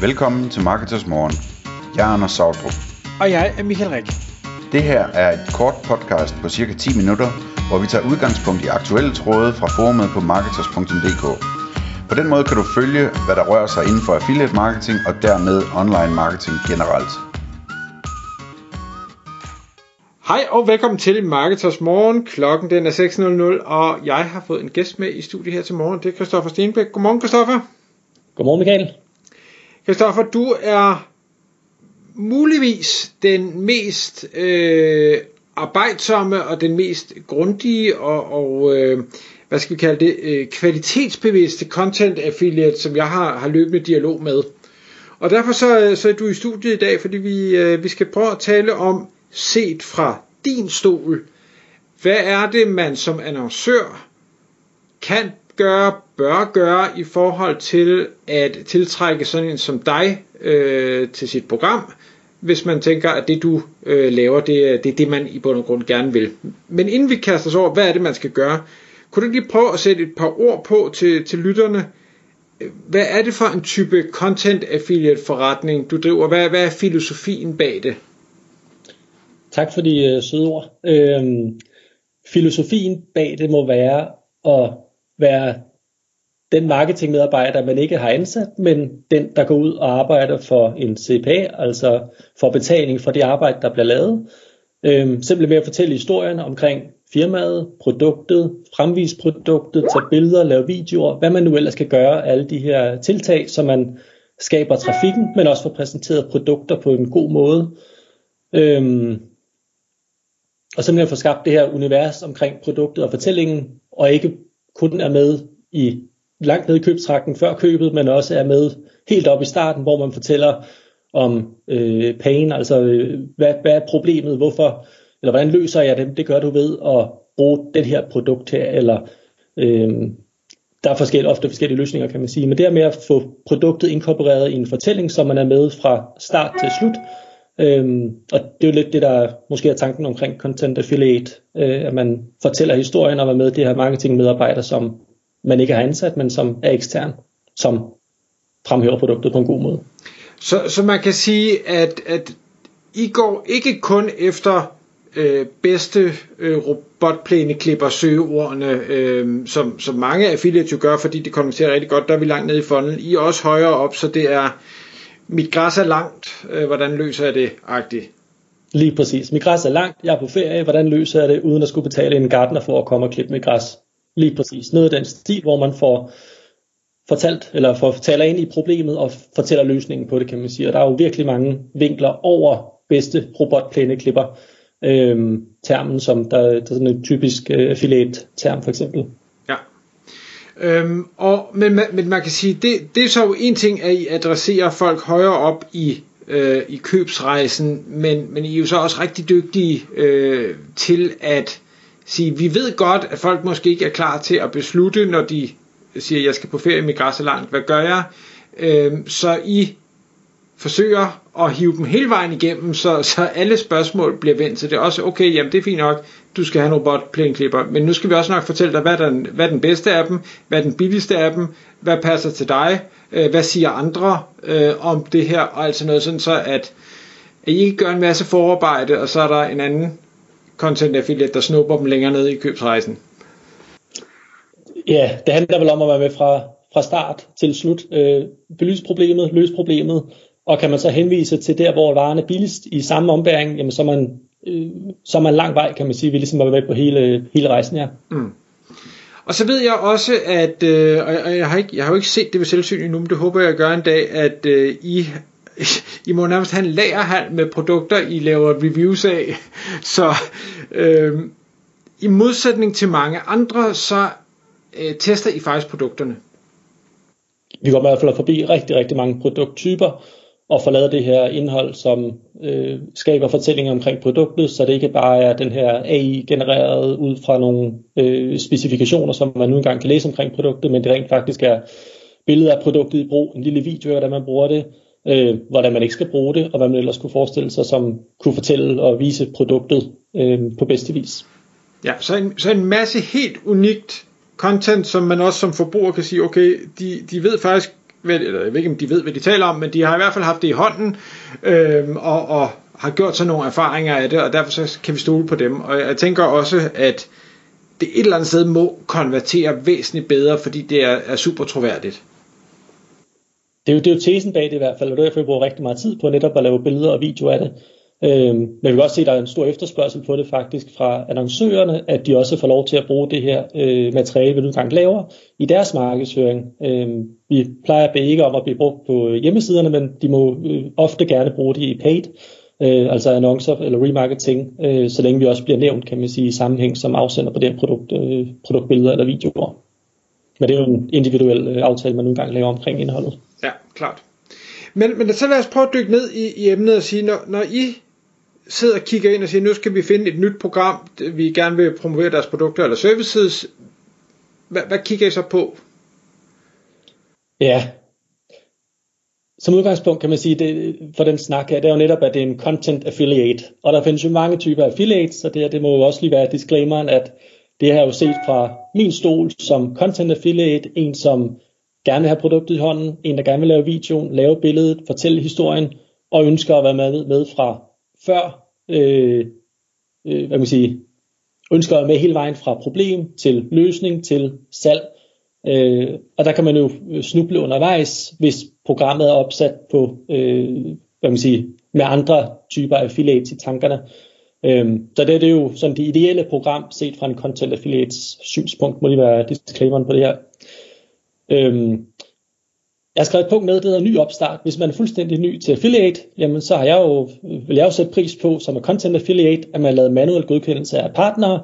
Velkommen til Marketers Morgen. Jeg er Anders Sautrup. Og jeg er Michael Rik. Det her er et kort podcast på cirka 10 minutter, hvor vi tager udgangspunkt i aktuelle tråde fra forumet på marketers.dk. På den måde kan du følge, hvad der rører sig inden for affiliate marketing og dermed online marketing generelt. Hej og velkommen til Marketers Morgen. Klokken den er 6.00, og jeg har fået en gæst med i studiet her til morgen. Det er Christoffer Stenbæk. Godmorgen, Christoffer. Godmorgen, Michael. Christoffer, du er muligvis den mest øh, arbejdsomme og den mest grundige og, og øh, hvad skal vi kalde det, øh, kvalitetsbevidste content affiliate, som jeg har, har løbende dialog med. Og derfor så, øh, så er du i studiet i dag, fordi vi, øh, vi skal prøve at tale om, set fra din stol, hvad er det, man som annoncør kan gøre, bør gøre i forhold til at tiltrække sådan en som dig øh, til sit program, hvis man tænker, at det du øh, laver, det, det er det, man i bund og grund gerne vil. Men inden vi kaster os over, hvad er det, man skal gøre, kunne du lige prøve at sætte et par ord på til, til lytterne? Hvad er det for en type content affiliate forretning, du driver? Hvad, hvad er filosofien bag det? Tak for de øh, søde ord. Øhm, filosofien bag det må være at være den marketingmedarbejder, man ikke har ansat, men den, der går ud og arbejder for en CPA, altså for betaling for det arbejde, der bliver lavet. Øhm, simpelthen ved at fortælle historien omkring firmaet, produktet, fremvise produktet, tage billeder, lave videoer, hvad man nu ellers skal gøre, alle de her tiltag, så man skaber trafikken, men også får præsenteret produkter på en god måde. Øhm, og simpelthen få skabt det her univers omkring produktet og fortællingen, og ikke kun er med i langt ned i købstrakten før købet, men også er med helt op i starten, hvor man fortæller om øh, pain, altså øh, hvad, hvad er problemet, hvorfor, eller hvordan løser jeg det, det gør du ved at bruge det her produkt her, eller øh, der er forskellige, ofte forskellige løsninger, kan man sige, men det er med at få produktet inkorporeret i en fortælling, så man er med fra start til slut, Øhm, og det er jo lidt det, der måske er tanken omkring content affiliate, øh, at man fortæller historien og er med det her marketingmedarbejdere, som man ikke har ansat, men som er ekstern, som fremhæver produktet på en god måde. Så, så man kan sige, at, at I går ikke kun efter øh, bedste øh, robotplæneklipper søgeordene, øh, som, som mange affiliates jo gør, fordi det konverterer rigtig godt, der er vi langt nede i fonden. I er også højere op, så det er mit græs er langt, øh, hvordan løser jeg det, agtigt? Lige præcis. Mit græs er langt, jeg er på ferie, hvordan løser jeg det, uden at skulle betale en gartner for at komme og klippe mit græs? Lige præcis. Noget af den stil, hvor man får fortalt, eller får fortæller ind i problemet og fortæller løsningen på det, kan man sige. Og der er jo virkelig mange vinkler over bedste robotplæneklipper, øhm, termen, som der, der er sådan en typisk øh, filet-term for eksempel. Øhm, og, men, men man kan sige, det, det er så jo en ting, at I adresserer folk højere op i, øh, i købsrejsen, men, men I er jo så også rigtig dygtige øh, til at sige, vi ved godt, at folk måske ikke er klar til at beslutte, når de siger, jeg skal på ferie med græs langt, hvad gør jeg? Øhm, så I forsøger at hive dem hele vejen igennem, så, så alle spørgsmål bliver vendt. Så det også, okay, jamen det er fint nok, du skal have en robotplæneklipper, men nu skal vi også nok fortælle dig, hvad er, den, hvad er den bedste af dem, hvad er den billigste af dem, hvad passer til dig, øh, hvad siger andre øh, om det her, og altså noget sådan, så at, at I ikke gør en masse forarbejde, og så er der en anden content affiliate, der snupper dem længere ned i købsrejsen. Ja, det handler vel om at være med fra, fra start til slut. Øh, belys problemet, løs problemet, og kan man så henvise til der, hvor varen er billigst i samme ombæring, jamen så er man, øh, så er man lang vej, kan man sige, vi ligesom er med på hele, hele rejsen her. Mm. Og så ved jeg også, at, øh, og jeg har, ikke, jeg har jo ikke set det ved selvsyn endnu, men det håber jeg at gøre en dag, at øh, I, I må nærmest have en lagerhal med produkter, I laver reviews af. Så øh, i modsætning til mange andre, så øh, tester I faktisk produkterne. Vi går i hvert fald forbi rigtig, rigtig mange produkttyper, og få lavet det her indhold, som øh, skaber fortællinger omkring produktet, så det ikke bare er den her AI genereret ud fra nogle øh, specifikationer, som man nu engang kan læse omkring produktet, men det rent faktisk er billeder af produktet i brug, en lille video af, hvordan man bruger det, øh, hvordan man ikke skal bruge det, og hvad man ellers kunne forestille sig, som kunne fortælle og vise produktet øh, på bedste vis. Ja, så en, så en masse helt unikt content, som man også som forbruger kan sige, okay, de, de ved faktisk ved, eller jeg ved ikke, om de ved, hvad de taler om, men de har i hvert fald haft det i hånden, øh, og, og har gjort sig nogle erfaringer af det, og derfor så kan vi stole på dem. Og jeg tænker også, at det et eller andet sted må konvertere væsentligt bedre, fordi det er, er super troværdigt. Det er, jo, det er jo tesen bag det i hvert fald, og det er derfor, jeg bruger rigtig meget tid på netop at lave billeder og videoer af det. Øhm, men vi kan også se, at der er en stor efterspørgsel på det faktisk fra annoncørerne, at de også får lov til at bruge det her øh, materiale, vi nu engang laver, i deres markedsføring. Øh, vi plejer at ikke om at blive brugt på hjemmesiderne, men de må øh, ofte gerne bruge det i paid, øh, altså annoncer eller remarketing, øh, så længe vi også bliver nævnt, kan man sige, i sammenhæng som afsender på det produkt, øh, produktbilleder eller videoer. Men det er jo en individuel øh, aftale, man nu engang laver omkring indholdet. Ja, klart. Men, men så lad os prøve at dykke ned i, i emnet og sige, når, når I sidder og kigger ind og siger, nu skal vi finde et nyt program, vi gerne vil promovere deres produkter eller services, hvad, hvad kigger I så på? Ja, som udgangspunkt kan man sige, det, for den snak her, det er jo netop, at det er en content affiliate. Og der findes jo mange typer affiliates, så det, her, det må jo også lige være disclaimeren, at det her er jo set fra min stol som content affiliate, en som gerne vil have produktet i hånden, en der gerne vil lave videoen, lave billedet, fortælle historien, og ønsker at være med, med fra før, øh, øh, hvad man sige, ønsker at med hele vejen fra problem til løsning til salg. Øh, og der kan man jo snuble undervejs, hvis programmet er opsat på, øh, hvad man siger, med andre typer affiliates i tankerne. Øh, så det, det er jo sådan det ideelle program, set fra en content affiliates synspunkt, må lige være disclaimeren på det her. Øh, jeg har skrevet et punkt med, det hedder ny opstart. Hvis man er fuldstændig ny til affiliate, jamen så har jeg jo, vil jeg jo sætte pris på, som er content affiliate, at man har lavet manuel godkendelse af partnere.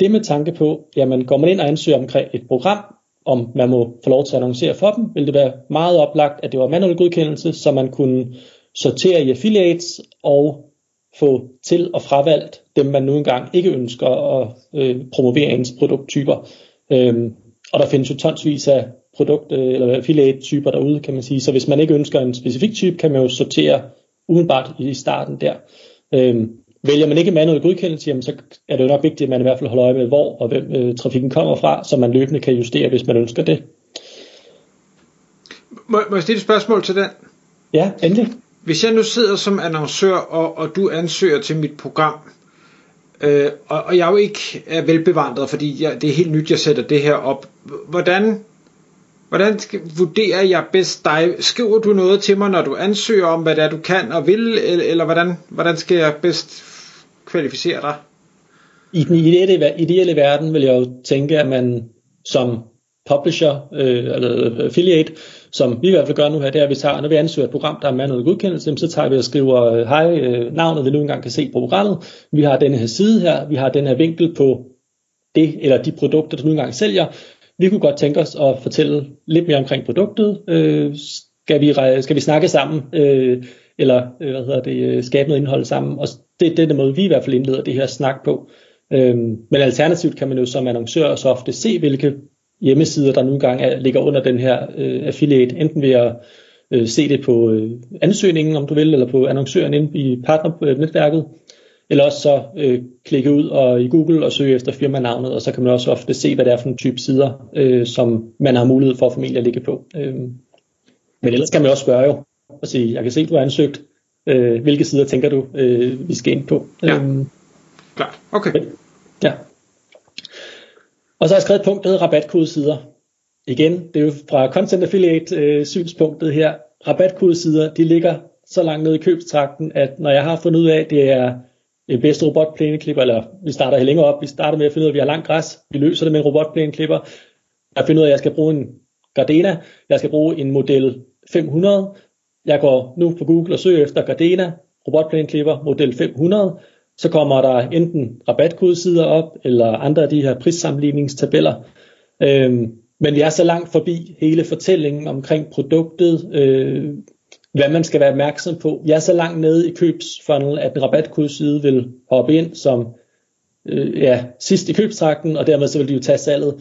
Det med tanke på, jamen går man ind og ansøger omkring et program, om man må få lov til at annoncere for dem, ville det være meget oplagt, at det var manuel godkendelse, så man kunne sortere i affiliates og få til og fravalgt dem, man nu engang ikke ønsker at øh, promovere ens produkttyper. Øhm, og der findes jo tonsvis af produkt- eller affiliate-typer derude, kan man sige. Så hvis man ikke ønsker en specifik type, kan man jo sortere umiddelbart i starten der. Øhm, vælger man ikke manuel godkendelse, jamen, så er det jo nok vigtigt, at man i hvert fald holder øje med, hvor og hvem øh, trafikken kommer fra, så man løbende kan justere, hvis man ønsker det. Må, må jeg stille et spørgsmål til den? Ja, endelig. Hvis jeg nu sidder som annoncør, og, og du ansøger til mit program, øh, og, og jeg jo ikke er velbevandret, fordi jeg, det er helt nyt, jeg sætter det her op, hvordan Hvordan skal, vurderer jeg bedst dig? Skriver du noget til mig, når du ansøger om, hvad det er, du kan og vil, eller, eller hvordan, hvordan skal jeg bedst kvalificere dig? I den ideelle, ideelle verden vil jeg jo tænke, at man som publisher øh, eller affiliate, som vi i hvert fald gør nu her, det er, at vi tager, når vi ansøger et program, der er med noget godkendelse, så tager vi og skriver, øh, hej, øh, navnet vi nu engang kan se på programmet, vi har denne her side her, vi har den her vinkel på det eller de produkter, du nu engang sælger, vi kunne godt tænke os at fortælle lidt mere omkring produktet. Øh, skal, vi, skal vi snakke sammen, øh, eller øh, hvad hedder det, øh, skabe noget indhold sammen? Og det, det er den måde, vi i hvert fald indleder det her snak på. Øh, men alternativt kan man jo som annoncør så ofte se, hvilke hjemmesider, der nogle gange er, ligger under den her øh, affiliate, enten ved at øh, se det på øh, ansøgningen, om du vil, eller på annoncøren inde i partnernetværket, øh, eller også så øh, klikke ud og i Google og søge efter firmanavnet, og så kan man også ofte se, hvad det er for en type sider, øh, som man har mulighed for at familie at ligge på. Øh, men ellers kan man også spørge jo, og sige, jeg kan se, du har ansøgt, øh, hvilke sider tænker du, øh, vi skal ind på. Ja, øh, klart. Okay. Ja. Og så har jeg skrevet et punkt, der hedder rabatkodesider. Igen, det er jo fra Content Affiliate øh, synspunktet her. Rabatkodesider, de ligger så langt ned i købstrakten, at når jeg har fundet ud af, at det er en bedste robotplæneklipper, eller vi starter helt længere op, vi starter med at finde ud af, at vi har langt græs, vi løser det med en robotplæneklipper, jeg finder ud af, at jeg skal bruge en Gardena, jeg skal bruge en model 500, jeg går nu på Google og søger efter Gardena, robotplæneklipper, model 500, så kommer der enten rabatkodesider op, eller andre af de her prissammenligningstabeller, øhm, men vi er så langt forbi hele fortællingen omkring produktet, øh, hvad man skal være opmærksom på. Jeg er så langt nede i købsfunnel, at en rabatkodeside vil hoppe ind som øh, ja, sidst i købstrakten, og dermed så vil de jo tage salget.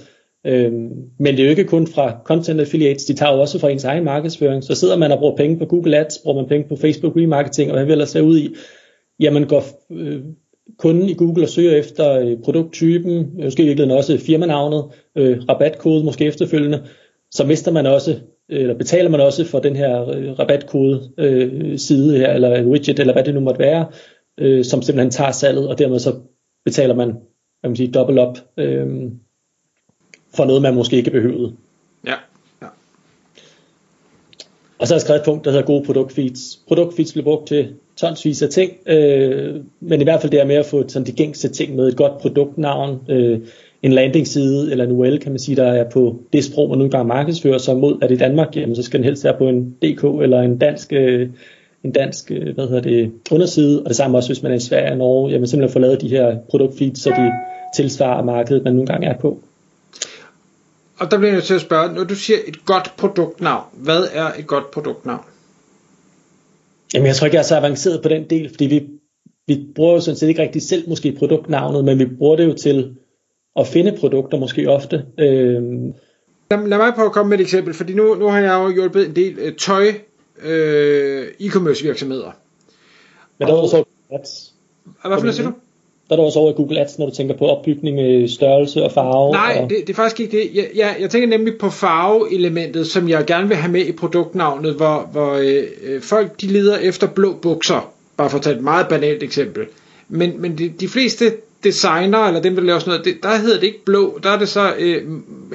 Øhm, men det er jo ikke kun fra content affiliates, de tager jo også fra ens egen markedsføring. Så sidder man og bruger penge på Google Ads, bruger man penge på Facebook remarketing, og hvad vil ellers ud i, jamen går øh, kunden i Google og søger efter øh, produkttypen, måske i virkeligheden også firmanavnet, øh, rabatkode måske efterfølgende, så mister man også eller betaler man også for den her øh, rabatkode øh, side her, eller widget, eller hvad det nu måtte være, øh, som simpelthen tager salget, og dermed så betaler man, hvad man sige, dobbelt op øh, for noget, man måske ikke behøvede. Ja. ja. Og så har jeg skrevet et punkt, der hedder gode produktfeeds. Produktfeeds bliver brugt til tonsvis af ting, øh, men i hvert fald det er med at få sådan de gængse ting med et godt produktnavn, øh, en landingsside eller en URL, kan man sige, der er på det sprog, man nu engang markedsfører sig mod, at i Danmark, jamen, så skal den helst være på en DK eller en dansk, øh, en dansk øh, hvad hedder det, underside, og det samme også, hvis man er i Sverige og Norge, jamen simpelthen få lavet de her produktfeeds, så de tilsvarer markedet, man nu engang er på. Og der bliver jeg nødt til at spørge, når du siger et godt produktnavn, hvad er et godt produktnavn? Jamen jeg tror ikke, jeg er så avanceret på den del, fordi vi, vi bruger jo sådan set ikke rigtig selv måske produktnavnet, men vi bruger det jo til at finde produkter måske ofte. Øhm. Lad, lad mig prøve at komme med et eksempel, fordi nu, nu har jeg jo hjulpet en del uh, tøj uh, e-commerce virksomheder. Men der er også ads. Hvad for noget siger du? Der er der også over i Google Ads, når du tænker på opbygning, størrelse og farve. Nej, og... det, det er faktisk ikke det. Jeg, jeg, jeg tænker nemlig på farveelementet, som jeg gerne vil have med i produktnavnet, hvor, hvor øh, folk de leder efter blå bukser, bare for at tage et meget banalt eksempel. Men, men de, de fleste designer, eller dem, der laver sådan noget, det, der hedder det ikke blå, der er det så øh,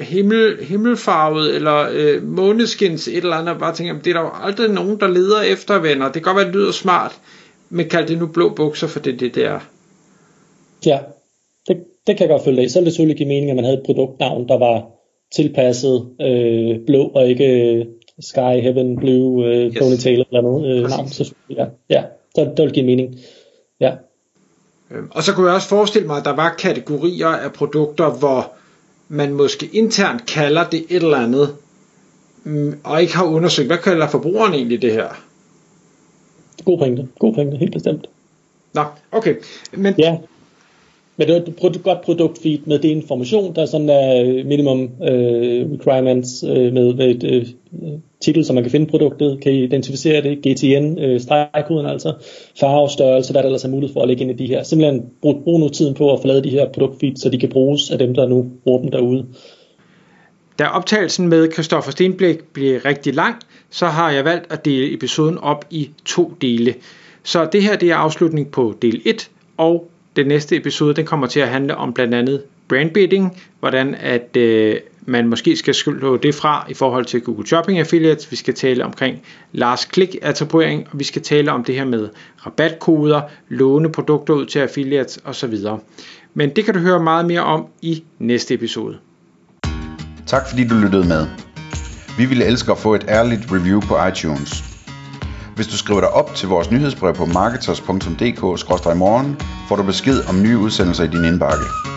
himmel, himmelfarvet, eller øh, måneskins, et eller andet, og bare tænker, det er der jo aldrig nogen, der leder efter venner. Det kan godt være, det lyder smart, men kald det nu blå bukser, for det det, det er. Ja, det, det kan jeg godt følge af. Så ville det selvfølgelig give mening, at man havde et produktnavn, der var tilpasset øh, blå, og ikke øh, Sky, Heaven, Blue, øh, yes. Ponytail eller noget øh, navn. Så, ja, ja, så det vil give mening. Ja. Øhm, og så kunne jeg også forestille mig, at der var kategorier af produkter, hvor man måske internt kalder det et eller andet, mm, og ikke har undersøgt, hvad kalder forbrugeren egentlig det her? God pointe, god pointe, helt bestemt. Nå, okay. Men... Ja, men det er et godt produktfeed med det information, der er sådan er øh, minimum øh, requirements øh, med, med et øh, titel, så man kan finde produktet, kan identificere det, GTN, øh, stregkoden altså, farve, størrelse, hvad der ellers er mulighed for at lægge ind i de her. Simpelthen brug, brug nu tiden på at forlade de her produktfeed, så de kan bruges af dem, der nu bruger dem derude. Da optagelsen med Christoffer Stenblik bliver rigtig lang, så har jeg valgt at dele episoden op i to dele. Så det her det er afslutning på del 1, og den næste episode den kommer til at handle om blandt andet brandbidding, hvordan at øh, man måske skal slå det fra i forhold til Google Shopping Affiliates. Vi skal tale omkring last click attribuering, og vi skal tale om det her med rabatkoder, låne produkter ud til affiliates osv. Men det kan du høre meget mere om i næste episode. Tak fordi du lyttede med. Vi ville elske at få et ærligt review på iTunes. Hvis du skriver dig op til vores nyhedsbrev på marketers.dk-morgen, får du besked om nye udsendelser i din indbakke.